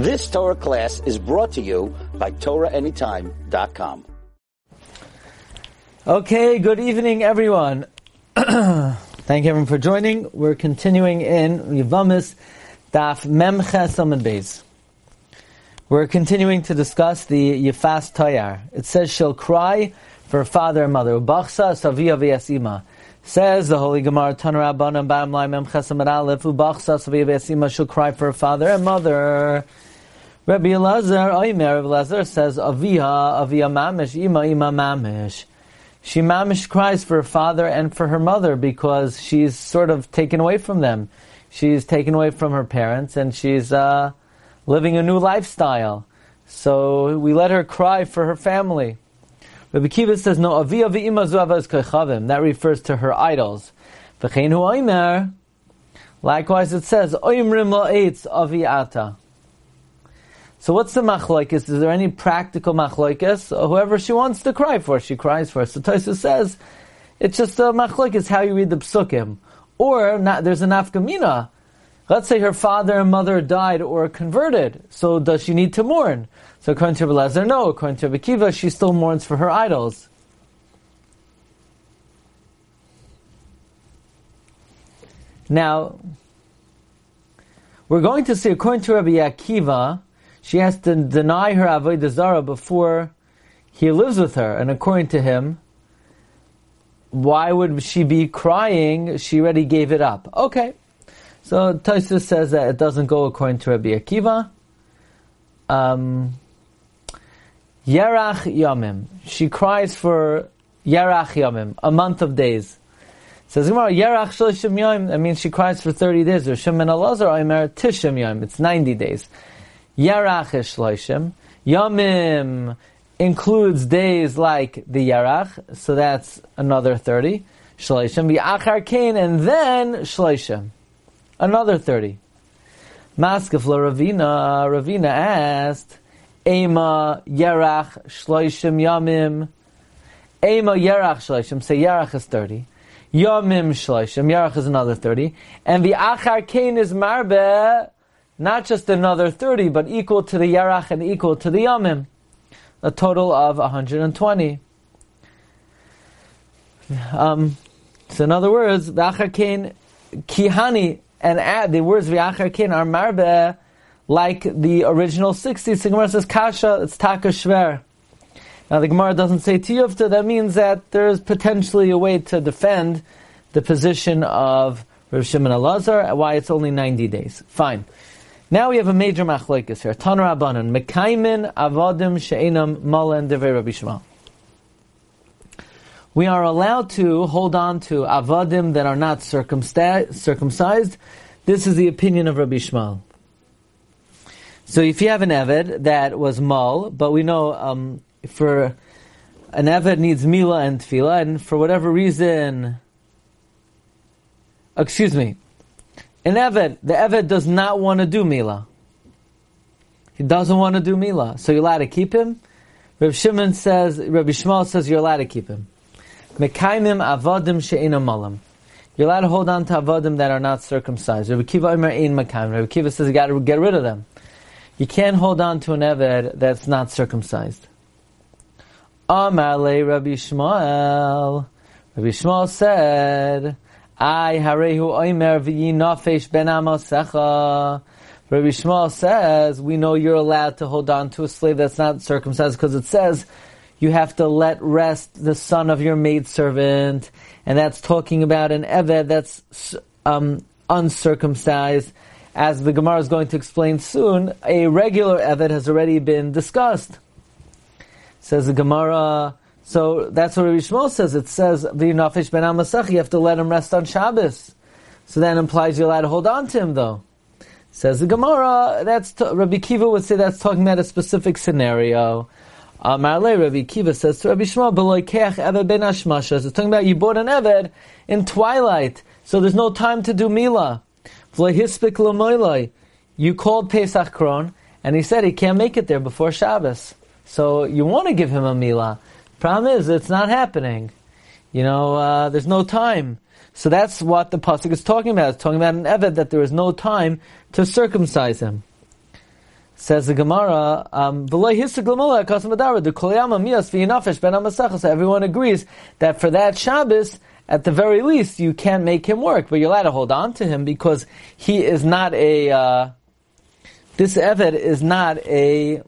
This Torah class is brought to you by TorahAnytime.com. Okay, good evening, everyone. Thank you, everyone, for joining. We're continuing in Yavamis Daf Memches Amid Beis. We're continuing to discuss the Yefas Tayar. It says she'll cry for father and mother. Ubachsa Savia V'Yasima. Says the Holy Gemara, Tanara Banam Bam Lai Mem Chesam Aleph, Ubachsa Savia V'Yasima, she'll cry for her father and mother. Rabbi Elazar, Oimer, Elazar says, Avia, Avia Mamish, Ima, Ima Mamish. She Mamish cries for her father and for her mother because she's sort of taken away from them. She's taken away from her parents and she's uh, living a new lifestyle. So we let her cry for her family. Rabbi Kiva says, no, Avia V'ima Zuavaz Kechavim. That refers to her idols. V'chein Oimer. Likewise it says, Oimrim La'etz Aviata. So what's the machlokes? Is there any practical machlokes? Whoever she wants to cry for, she cries for. So Tosa says, it's just a machlokes how you read the psukim. Or not, there's an afkamina. Let's say her father and mother died or converted. So does she need to mourn? So according to Belezer, no. According to Kiva, she still mourns for her idols. Now, we're going to see, according to Rabbi Akiva, she has to deny her avodah zara before he lives with her. And according to him, why would she be crying? She already gave it up. Okay. So Tosus says that it doesn't go according to Rabbi Akiva. Um, Yerach Yamim. She cries for Yerach Yamim, a month of days. Says Gemara, Yerach Shalishim Yom. That means she cries for 30 days. Or Shem and Elazar, Omer Tishim Yom. It's 90 days. Yarach Shloishim. Yomim includes days like the Yarach, so that's another 30. Shloishim. Achar Kain, and then Shloishim. Another 30. Maskefla Ravina, Ravina asked, Ema Yarach Shloishim Yomim. Ema Yarach Shloishim, say Yarach is 30. Yomim Shloishim, Yarach is another 30. And the Achar Kain is Marbe, not just another 30, but equal to the Yarach and equal to the Yamim. A total of 120. Um, so in other words, V'achar Kain, Kihani, and add the words V'achar Kain are Marbe, like the original 60. So Gemara says Kasha, it's Taka Shver. Now the Gemara doesn't say Tiyufta, that means that there is potentially a way to defend the position of Rav Shimon Elazar, why it's only 90 days. Fine. Now we have a major machlokes here. Tanar Abanan, Mekaimin Avodim She'enam Malen Devei Rabbi Shmuel. We are allowed to hold on to avodim that are not circumcised. This is the opinion of Rabbi Shmuel. So if you have an Eved that was Mal, but we know um, for an Eved needs Mila and Tefillah, and for whatever reason, excuse me, an Eved, the Eved does not want to do Mila. He doesn't want to do Mila. So you're allowed to keep him? Rabbi Shimon says, Rabbi Shmuel says you're allowed to keep him. Mekaimim avodim she'ina malam. You're allowed to hold on to avodim that are not circumcised. Rabbi Kiva. Rabbi Kiva says you got to get rid of them. You can't hold on to an Eved that's not circumcised. Amar le Rabbi Shmuel. Rabbi Shmuel said, I harehu oimer v'yinafesh ben amosecha. Rabbi Shmuel says, we know you're allowed to hold on to a slave that's not circumcised because it says you have to let rest the son of your maidservant, and that's talking about an Eved that's um, uncircumcised. As the Gemara is going to explain soon, a regular Eved has already been discussed. Says the Gemara, so that's what Rabbi Shmuel says. It says v'yinafish ben amasach. You have to let him rest on Shabbos. So that implies you're allowed to hold on to him, though. Says the Gemara. That's t- Rabbi Kiva would say that's talking about a specific scenario. Amarle Rabbi Kiva says to Rabbi Shmuel, "Beloikeach eved ben ashmasha." It's talking about you bought an eved in twilight, so there's no time to do milah. You called Pesach Krohn, and he said he can't make it there before Shabbos. So you want to give him a milah. Problem is, it's not happening. You know, uh, there's no time. So that's what the pasuk is talking about. It's talking about an eved that there is no time to circumcise him. Says the Gemara, um, so everyone agrees that for that Shabbos, at the very least, you can't make him work, but you're allowed to hold on to him because he is not a, uh, this Eved is not a,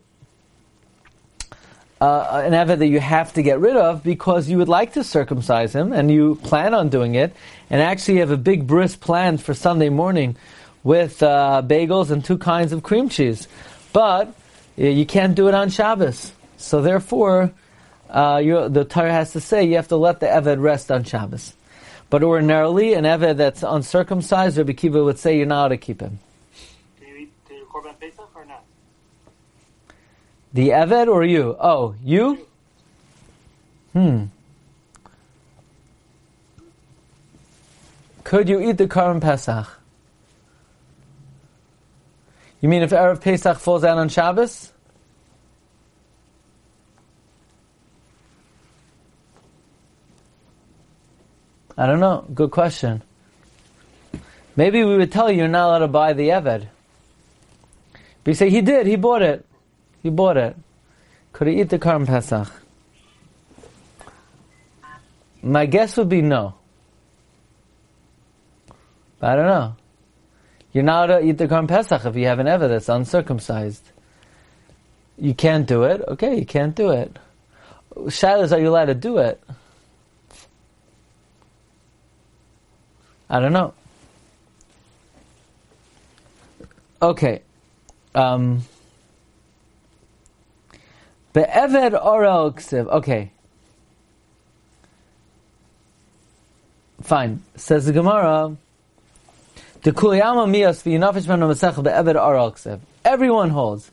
uh, an Eved that you have to get rid of because you would like to circumcise him and you plan on doing it and actually have a big bris planned for Sunday morning with uh, bagels and two kinds of cream cheese. But you can't do it on Shabbos. So therefore, uh, the Torah has to say you have to let the Eved rest on Shabbos. But ordinarily, an Eved that's uncircumcised, Rabbi Kiva would say you're not to keep him. Do you eat do you Korban Pesach or not? The Eved or you? Oh, you? Hmm. Could you eat the Korban Pesach? You mean if Erev Pesach falls out on Shabbos? I don't know. Good question. Maybe we would tell you you're not allowed to buy the Eved. But you say he did, he bought it. He bought it. Could he eat the Karm Pesach? My guess would be no. But I don't know. You're not allowed to eat the Karm Pesach if you have an Eved that's uncircumcised. You can't do it. Okay, you can't do it. Shilas, are you allowed to do it? I don't know. Okay. Um, Be'eved orel ksiv. Okay. Fine. Says the Gemara. The kuliyama mias v'yinafish ben ha'masecha be'eved orel ksiv. Everyone holds.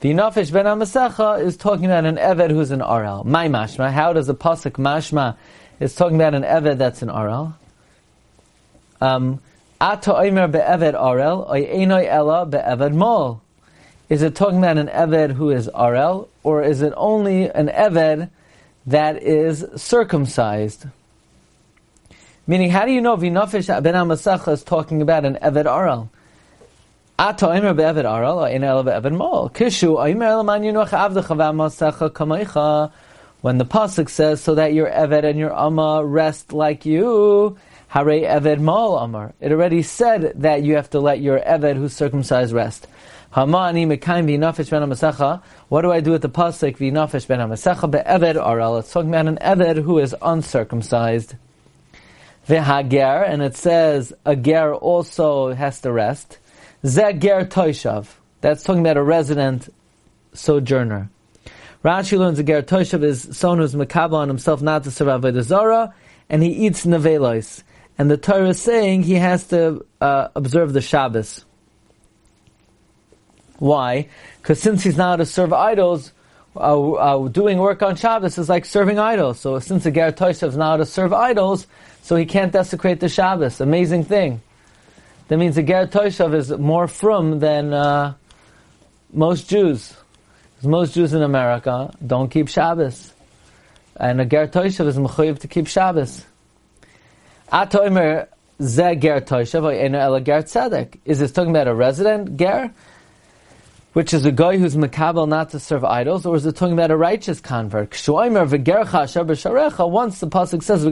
The Yinafish ben ha'masecha is talking about an eved who's an orel. My mashma. How does the pasuk mashma is talking about an eved that's an orel? Um, Ato oimer be'eved arel, oy enoi ella be'eved mol. Is it talking about an eved who is arel, or is it only an eved that is circumcised? Meaning, how do you know Vinafish ben Amasacha is talking about an eved oimer be'eved. Kishu. When the pasuk says, "So that your eved and your amma rest like you," Hare Eved Mal Amar. It already said that you have to let your Eved who's circumcised rest. Hamani V'Nafesh Ben HaMasecha. What do I do with the pasuk V'Nafesh Ben HaMasecha Be'Eved Aral? It's talking about an Eved who is uncircumcised. V'Hager, and it says a ger also has to rest. Ze ger toishav. That's talking about a resident sojourner. Rashi learns a ger toishav is someone who's makabel on himself not to serve avodah zara, and he eats nevelos and the Torah is saying he has to uh, observe the Shabbos. Why? Because since he's not to serve idols, uh, uh, doing work on Shabbos is like serving idols. So since the Ger Toshav is not to serve idols, so he can't desecrate the Shabbos. Amazing thing. That means the Ger Toshav is more from than uh, most Jews. Because most Jews in America don't keep Shabbos. And a Ger Toshav is mechuyev to keep Shabbos. Atoimer ze ger toishav eno ela ger tzedek. Is this talking about a resident ger, which is a guy who's makabel not to serve idols, or is it talking about a righteous convert? Once the pasuk says.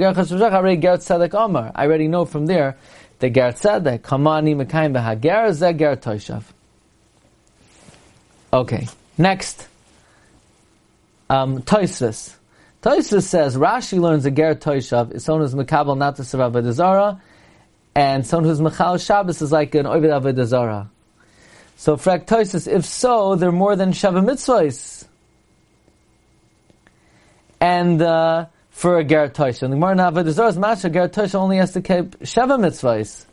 I already know from there the ger tzedek kamani mekayim b'hager ze ger toishav. Okay, next. Um, Toisvis. Toysus says Rashi learns a ger toishav is someone who's makabel not to serve avodah and someone who's mechal Shabbos is like an ovid avodah. So frak Toysus, if so, they're more than shava mitzvahs. And uh, for a ger toishav, the Gemara zara's masha ger only has to keep shava mitzvahs.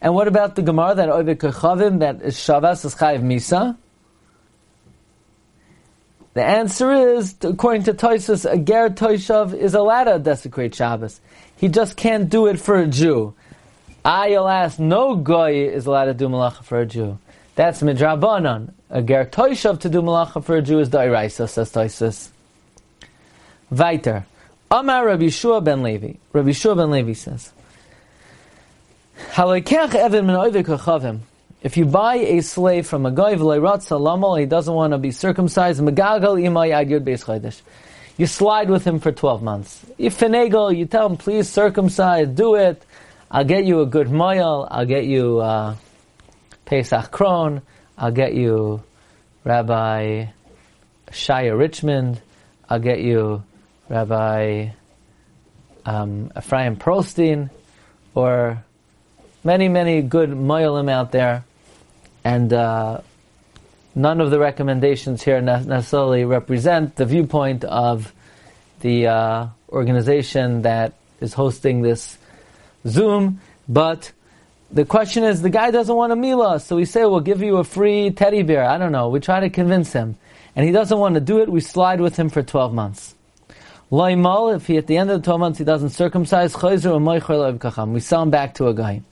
And what about the Gemara that ovid kechavim that is shavas is chayiv misa? The answer is, according to Toisus, a ger toishav is allowed to desecrate Shabbos. He just can't do it for a Jew. I'll ask, no goy is allowed to do malacha for a Jew. That's midrabanan. A ger toishav to do malacha for a Jew is dairaisa, says Toisus. Weiter. Amar Rabbi Shua ben Levi. Rabbi Shua ben Levi says, if you buy a slave from a guy, he doesn't want to be circumcised, you slide with him for 12 months. You finagle, you tell him, please circumcise, do it. I'll get you a good moyal, I'll get you uh, Pesach Krohn, I'll get you Rabbi Shia Richmond, I'll get you Rabbi um, Ephraim Perlstein, or many, many good moyalim out there. And uh, none of the recommendations here necessarily represent the viewpoint of the uh, organization that is hosting this Zoom, but the question is, the guy doesn't want a mila, so we say we'll give you a free teddy bear. I don't know. We try to convince him, and he doesn't want to do it. We slide with him for twelve months. Laimal, if he at the end of the twelve months he doesn't circumcise, we sell him back to a guy.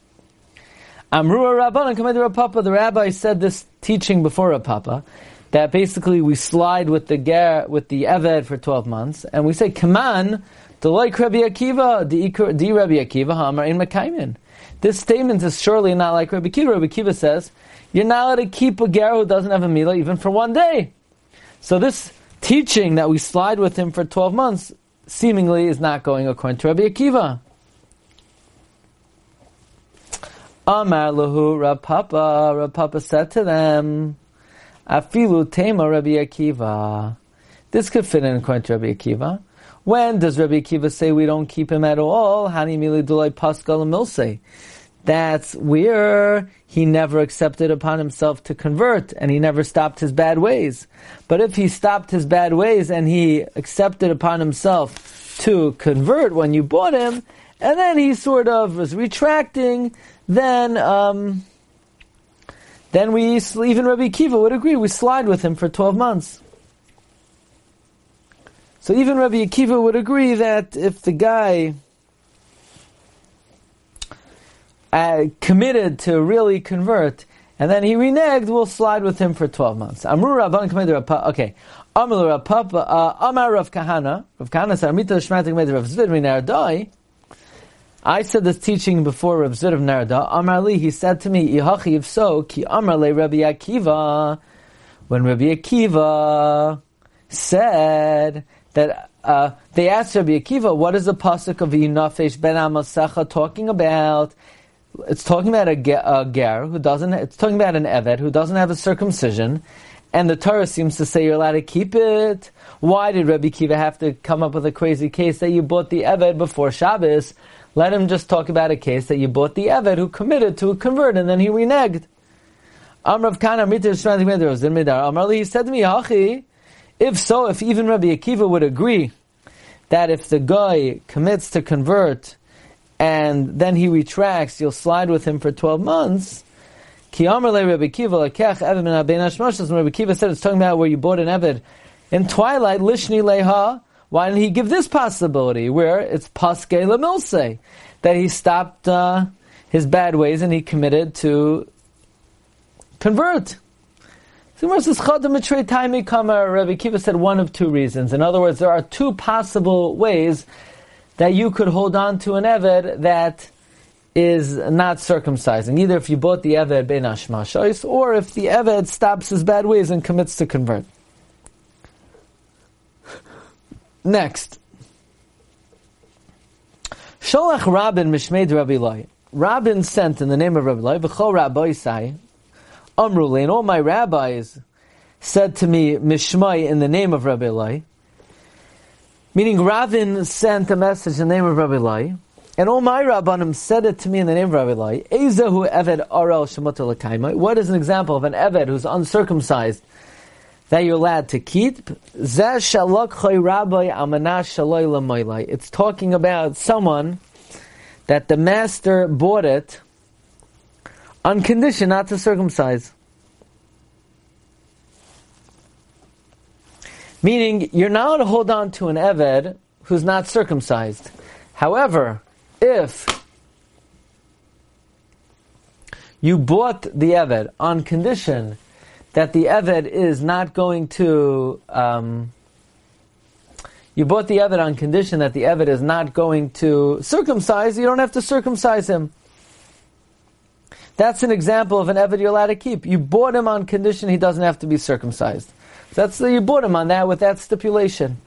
Amrua Rabbanan Kamed Papa. The rabbi said this teaching before Papa that basically we slide with the ger with the eved for twelve months, and we say Kaman the like Rabbi Akiva di Rabbi Akiva Hamar in Mekaimin. This statement is surely not like Rabbi Akiva. Rabbi Akiva says you're not allowed to keep a ger who doesn't have a milah even for one day. So this teaching that we slide with him for twelve months seemingly is not going according to Rabbi Akiva. Amar lahu Rav Papa. Rav Papa said to them, Afilu tema Rabbi Akiva. This could fit in according to Rabbi Akiva. When does Rabbi Akiva say we don't keep him at all? Hani mili dulai pascal milse. That's where he never accepted upon himself to convert, and he never stopped his bad ways. But if he stopped his bad ways and he accepted upon himself to convert when you bought him, and then he sort of was retracting, then um, then we even Rabbi Kiva would agree we slide with him for twelve months. So even Rabbi Akiva would agree that if the guy uh, committed to really convert and then he reneged, we'll slide with him for 12 months. Okay. Uh, Amar Zvid I said this teaching before Rav Zvid of Narada. Amar Li, he said to me, if so, ki Amar Le Rabbi Akiva. When Rabbi Akiva said that uh, they asked Rabbi Akiva, what is the pasuk of Yinafesh ben Amasecha talking about? It's talking about a, a ger who doesn't. It's talking about an eved who doesn't have a circumcision, and the Torah seems to say you're allowed to keep it. Why did Rabbi Akiva have to come up with a crazy case that you bought the eved before Shabbos? Let him just talk about a case that you bought the Eved who committed to convert and then he reneged. Amrav he said to me, Hachi, if so, if even Rabbi Akiva would agree that if the guy commits to convert and then he retracts, you'll slide with him for 12 months, Ki Amr Rabbi Akiva, Lekech Eved Min Rabbi Akiva said it's talking about where you bought an Eved in twilight, Lishni Leha, why didn't he give this possibility where it's paske lemilse that he stopped uh, his bad ways and he committed to convert? So Rabbi Kiva said one of two reasons. In other words, there are two possible ways that you could hold on to an Eved that is not circumcising. Either if you bought the Eved ben Ashmashos, or if the Eved stops his bad ways and commits to convert. Next. Sholach Rabin Mishmeid Rabbi Loi. Rabin sent in the name of Rabbi Loi, V'chol Rabbi Sai, And all my rabbis said to me, Mishmai, in the name of Rabbi. Meaning Rabin sent a message in the name of Rabbi and all my rabbanim said it to me in the name of Rabbi Eved What is an example of an Eved who's uncircumcised that you're allowed to keep. It's talking about someone that the master bought it on condition not to circumcise. Meaning, you're allowed to hold on to an Eved who's not circumcised. However, if you bought the Eved on condition that the Eved is not going to, um, you bought the Eved on condition that the Eved is not going to circumcise, you don't have to circumcise him. That's an example of an Eved you're allowed to keep. You bought him on condition he doesn't have to be circumcised. So that's you bought him on that with that stipulation.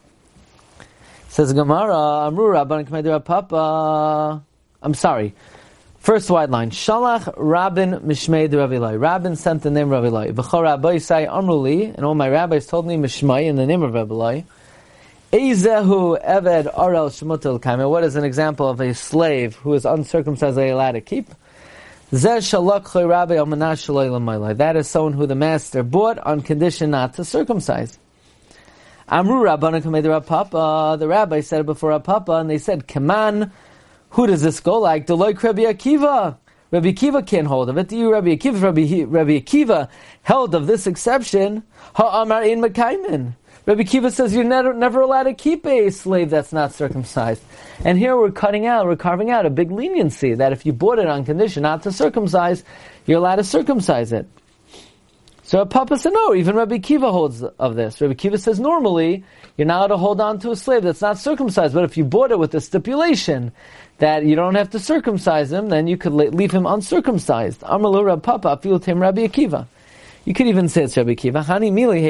Says Gemara, Amru Rabban Papa. I'm sorry. First wide line. Shalach Rabin Mishmei de Ravilai. Rabin sent the name Ravilai. V'chor Rabbi say Amruli, and all my rabbis told me Mishmei in the name of Ravilai. Ezehu Eved Arel Shemutel Kaimeh. What is an example of a slave who is uncircumcised are allowed to keep? That is someone who the master bought on condition not to circumcise. Amru Papa. The rabbi said it before Papa, and they said, "Kaman, who does this go like?" Deloy Rabbi Akiva. Rabbi Akiva can't hold of it. You, Rabbi Akiva? Rabbi, Akiva held of this exception. Ha'amar in. Rabbi Akiva says you're never, never allowed to keep a slave that's not circumcised. And here we're cutting out, we're carving out a big leniency that if you bought it on condition not to circumcise, you're allowed to circumcise it. So Papa said, no, even Rabbi Kiva holds of this. Rabbi Kiva says normally you're not allowed to hold on to a slave that's not circumcised, but if you bought it with the stipulation that you don't have to circumcise him, then you could leave him uncircumcised. Amalu Rabbi Papa, him Rabbi Akiva. You could even say it's Rabbi Akiva. Hani mili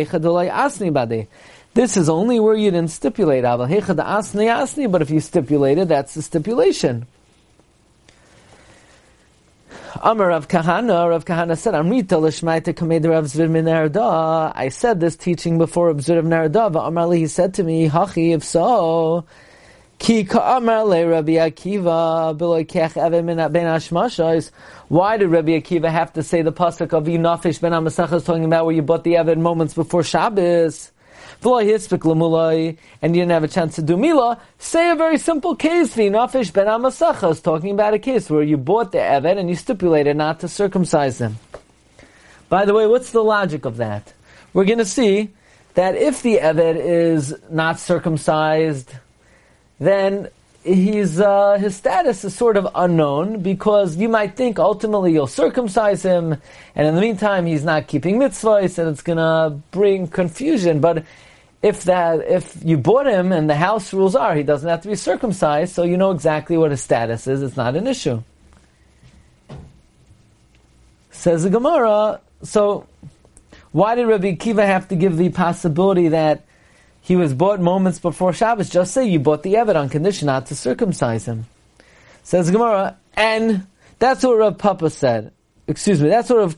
asni bade. This is only where you didn't stipulate. asni asni, but if you stipulated, that's the stipulation. Amar Rav Kahana, Rav Kahana said, Amrita l'shmaita kamed Rav Zvid min. I said this teaching before Rav Zvid of Narada. Amar he said to me, Hachi, if so, Ki Rabbi Akiva ben. Why did Rabbi Akiva have to say the pasuk of Yinafish ben Amasachas talking about where you bought the Evan moments before Shabbos? and you didn't have a chance to do Mila, say a very simple case, V'inafish ben Amasacha is talking about a case where you bought the Evet and you stipulated not to circumcise them. By the way, what's the logic of that? We're going to see that if the Evet is not circumcised, then he's uh, his status is sort of unknown because you might think ultimately you'll circumcise him, and in the meantime he's not keeping mitzvahs, and it's going to bring confusion. But if that if you bought him and the house rules are he doesn't have to be circumcised, so you know exactly what his status is. It's not an issue. Says the Gemara. So why did Rabbi Kiva have to give the possibility that he was bought moments before Shabbos? Just say you bought the Evid on condition not to circumcise him. Says Gemara, and that's what Rav Papa said. Excuse me, that's what Rav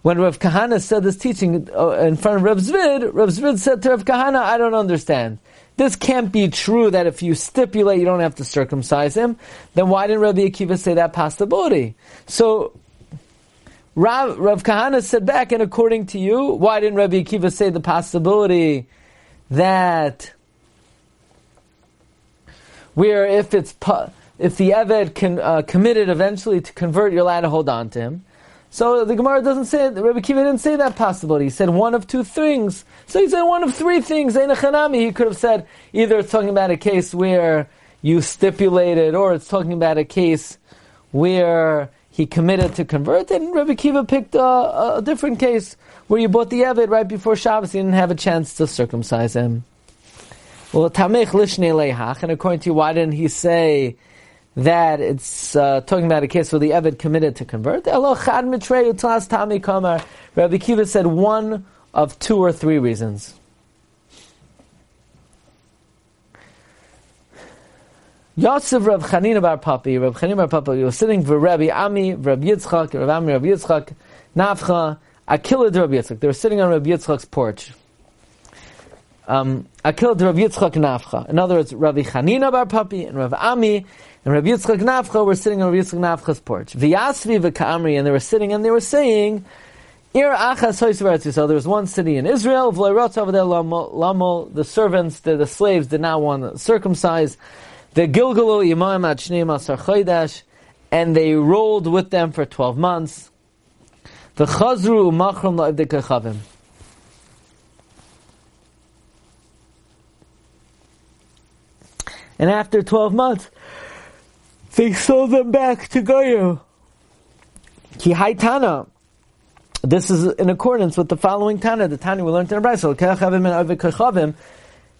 when Rav Kahana said this teaching uh, in front of Rav Zvid, Rav Zvid said to Rav Kahana, I don't understand. This can't be true that if you stipulate you don't have to circumcise him, then why didn't Rabbi Akiva say that possibility? So, Rav, Rav Kahana said back, and according to you, why didn't Rabbi Akiva say the possibility that where if it's if the Eved can, uh, committed eventually to convert, you're allowed to hold on to him. So the Gemara doesn't say, Rabbi Kiva didn't say that possibility. He said one of two things. So he said one of three things. He could have said either it's talking about a case where you stipulated, or it's talking about a case where he committed to convert, and Rabbi Kiva picked a, a different case where you bought the Evid right before Shabbos, you didn't have a chance to circumcise him. Well, Tamech Lishne Lehach, and according to you, why didn't he say that it's uh, talking about a case where the Evid committed to convert. Rabbi Kiva said one of two or three reasons. Yosef Rav Chanina Bar Papi, Rav Chanina Bar Papi, he was sitting for Rabbi Ami, Rabbi Yitzchak, Rav Ami, Rabbi Yitzchak, Nafcha, Akila Rabbi Yitzchak. They were sitting on Rabbi Yitzchak's porch. Um, Akila Rabbi Yitzchak Nafcha. In other words, Rabbi Chanina Bar Papi and Rav Ami and Rabbi Yitzchak Nafcha were sitting on Rabbi Yitzchak Nafcha's porch. V'yasvi v'ka'amri, and they were sitting and they were saying, Ir achas So there was one city in Israel, v'leirot over there, lamo, the servants, the, the slaves did not want to circumcise. The Gilgalu Yimayim at Shnei Masar and they rolled with them for 12 months. The Chazru Machram La'ivdekachavim. And after 12 months, they sold them back to Goyu. Ki Haitana. This is in accordance with the following Tana, the Tana we learned in Abrayso.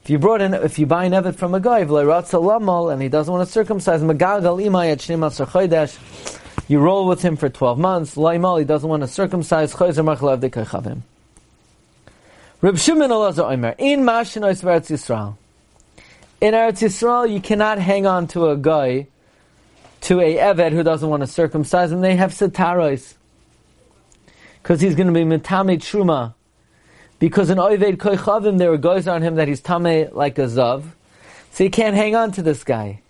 If you brought in, if you buy an evet from a guy, and he doesn't want to circumcise, You roll with him for 12 months. Laimal, he doesn't want to circumcise. Reb Shimon Elazar Omer, in Mashinois Eretz Yisrael. In Eretz Yisrael, you cannot hang on to a guy, to a Eved who doesn't want to circumcise him. They have setaros. Because he's going to be mitame truma. Because in Oived Koichavim, there are guys on him that he's tame like a Zav. So you can't hang on to this guy.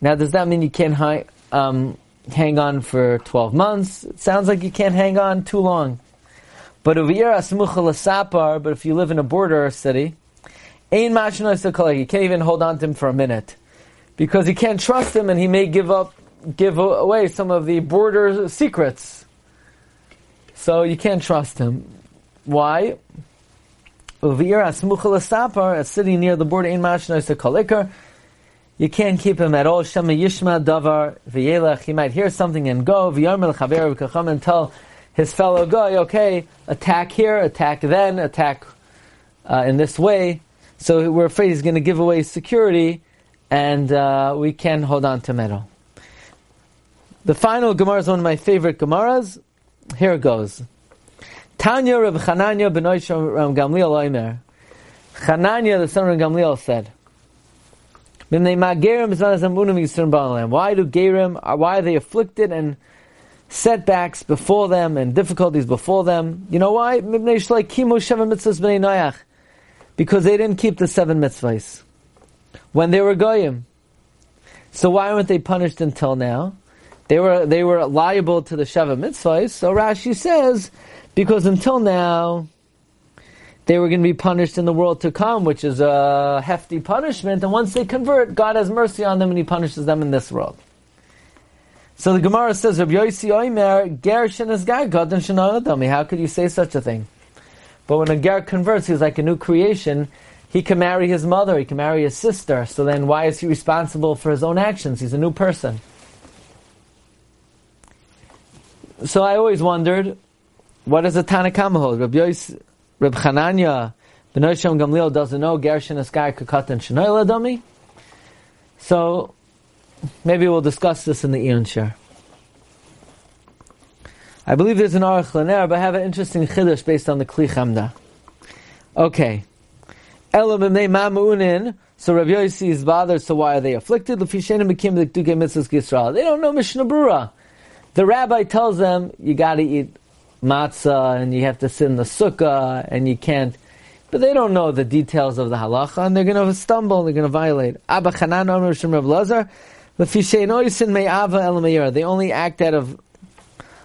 Now, does that mean you can't hi- um, hang on for 12 months? It sounds like you can't hang on too long. But but if you live in a border city, you can't even hold on to him for a minute. Because you can't trust him and he may give up, give away some of the border secrets. So you can't trust him. Why? A city near the border, you can't keep him at all. Shema Yishma Davar V'yelech. He might hear something and go. V'yarmel Chaver V'kacham and tell his fellow guy, okay, attack here, attack then, attack uh, in this way. So we're afraid he's going to give away security, and uh, we can hold on to metal. The final Gemara is one of my favorite Gemaras. Here it goes. Tanya Reb Chananya benoy Gamliel Oimer. Chananya, the son of Gamliel, said, why do Gerim, uh, why are they afflicted and setbacks before them and difficulties before them? You know why? Because they didn't keep the seven mitzvahs when they were goyim. So why weren't they punished until now? They were they were liable to the Sheva mitzvahs. So Rashi says because until now they were going to be punished in the world to come, which is a hefty punishment. And once they convert, God has mercy on them and He punishes them in this world. So the Gemara says, Rabbi Yossi Oimer, Ger and How could you say such a thing? But when a Ger converts, he's like a new creation. He can marry his mother, he can marry his sister. So then why is he responsible for his own actions? He's a new person. So I always wondered, what does a Tanakama hold? Rabbi Yossi, Reb Chananya, Benoisham Gamliel doesn't know Gershon Eskai Kakatan Shanoila Dami. So maybe we'll discuss this in the Eon Share. I believe there's an Aruch Laner, but I have an interesting chiddush based on the Kli Chamda. Okay. Elam Ma'mu'unin, so Rav Yossi is bothered, so why are they afflicted? They don't know Mishnah Brura. The rabbi tells them, you gotta eat matzah and you have to sit in the sukkah and you can't. But they don't know the details of the halacha and they're going to stumble, they're going to violate. Abba Chanan Omer Shem Rav Lazar, they only act out of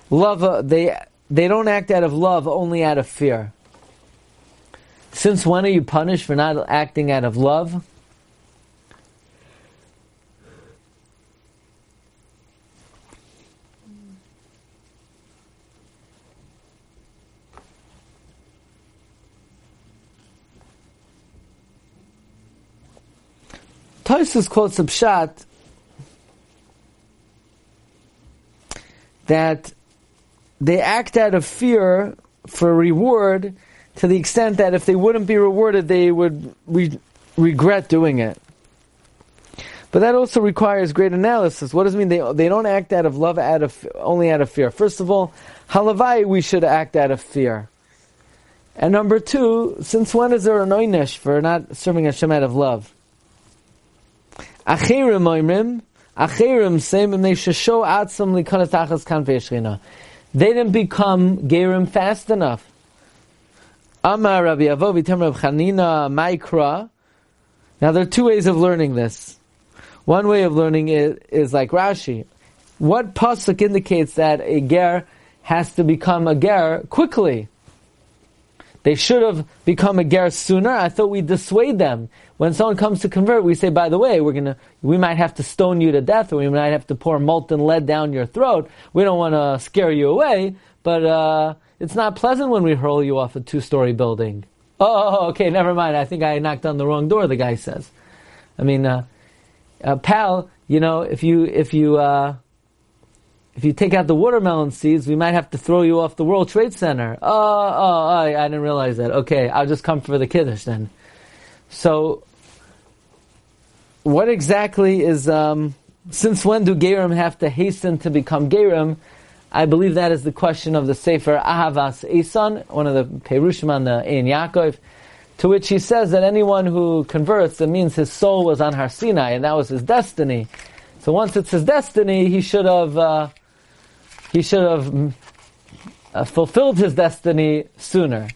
love, they, they don't act out of love, only out of fear. Since when are you punished for not acting out of love? Tosus quotes a pshat that they act out of fear for reward to the extent that if they wouldn't be rewarded, they would re- regret doing it. But that also requires great analysis. What does it mean? They, they don't act out of love, out of only out of fear. First of all, halavai, we should act out of fear. And number two, since when is there an oinish for not serving Hashem out of love? Achirim oimrim, achirim same and they shasho atzam likanatachas kan They didn't become gerim fast enough. Amar Rabbi Avo v'tem Rabbi Chanina Maikra. Now there are two ways of learning this. One way of learning it is like Rashi. What pasuk indicates that a ger has to become a ger quickly? They should have become a ger sooner. I thought we dissuade them. When someone comes to convert, we say, by the way, we're gonna, we might have to stone you to death, or we might have to pour molten lead down your throat. We don't want to scare you away, but uh, it's not pleasant when we hurl you off a two-story building. Oh, okay, never mind. I think I knocked on the wrong door. The guy says. I mean, uh, uh, pal, you know, if you if you uh, if you take out the watermelon seeds, we might have to throw you off the World Trade Center. Oh, oh, I, I didn't realize that. Okay, I'll just come for the kiddush then. So, what exactly is um, since when do Gerim have to hasten to become Gerim? I believe that is the question of the Sefer Ahavas Esan, one of the Perushim on the Ein Yaakov, to which he says that anyone who converts, means his soul was on Har Sinai, and that was his destiny. So once it's his destiny, he should have, uh, he should have mm, uh, fulfilled his destiny sooner.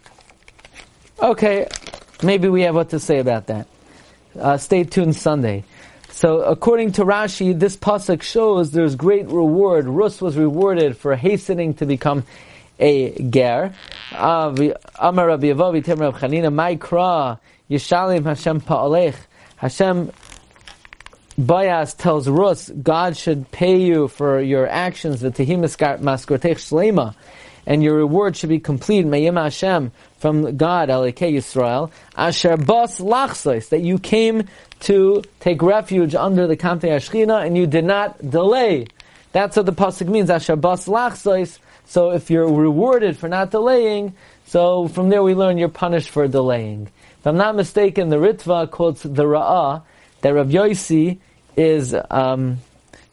Okay, maybe we have what to say about that. Uh, stay tuned Sunday. So according to Rashi, this pasuk shows there's great reward. Rus was rewarded for hastening to become a ger. Amar Rabbi Yishalim Hashem Pa'alech Hashem Bayas tells Rus God should pay you for your actions. The Tehim Maskortech Shlema and your reward should be complete. Mayim Hashem from God, Alekei Yisrael, Asher Bas Lachsois, that you came to take refuge under the Kamtei Ashchina and you did not delay. That's what the pasuk means. Asher Bas Lachsois. So if you're rewarded for not delaying, so from there we learn you're punished for delaying. If I'm not mistaken, the Ritva quotes the Ra'ah that Rav Yosi is um,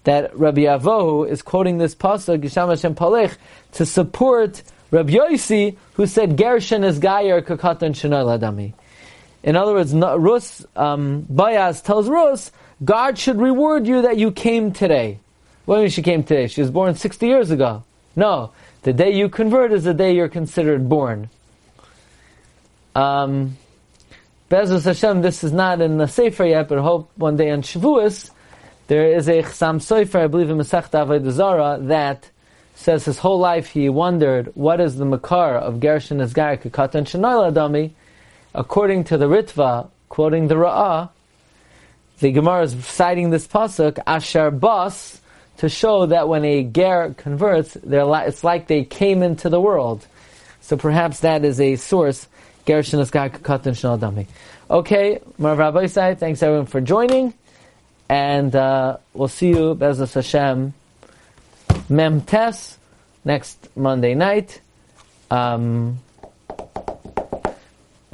that Rabbi Avohu is quoting this pasuk Gisham Hashem Palech to support Rabbi Yosi, who said Gershon is Gayer Kakatan Shanai Ladami. In other words, Rus um, Bayaz tells Rus, God should reward you that you came today. You mean she came today? She was born 60 years ago. No, the day you convert is the day you're considered born. Um, Bezus Hashem, this is not in the Sefer yet, but hope one day on Shavuos, there is a Chassam Sofer, I believe in Masech Avodah Zara, that says his whole life he wondered what is the makar of Gershon Esgar Katan Shanoila Dami. According to the Ritva, quoting the Ra'ah, the Gemara is citing this pasuk Asher Bas to show that when a ger converts, it's like they came into the world. So perhaps that is a source. Gershon Esgar Katan Dami. Okay, Marav Rabbi thanks everyone for joining. And uh, we'll see you, Bezos Hashem, Mem Tes, next Monday night. Um,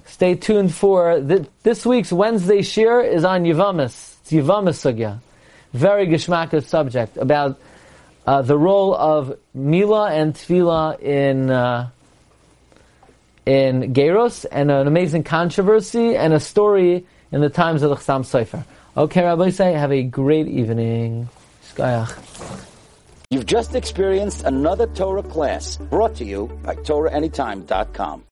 stay tuned for th- this week's Wednesday Shir is on Yivamis. It's Yivamis Sugya. Very geschmacked subject about uh, the role of Mila and Tfila in uh, in Geros and an amazing controversy and a story in the times of the Chassam Sofer. Okay, Rabbi say, have a great evening. Shkayach. You've just experienced another Torah class brought to you by TorahAnytime.com.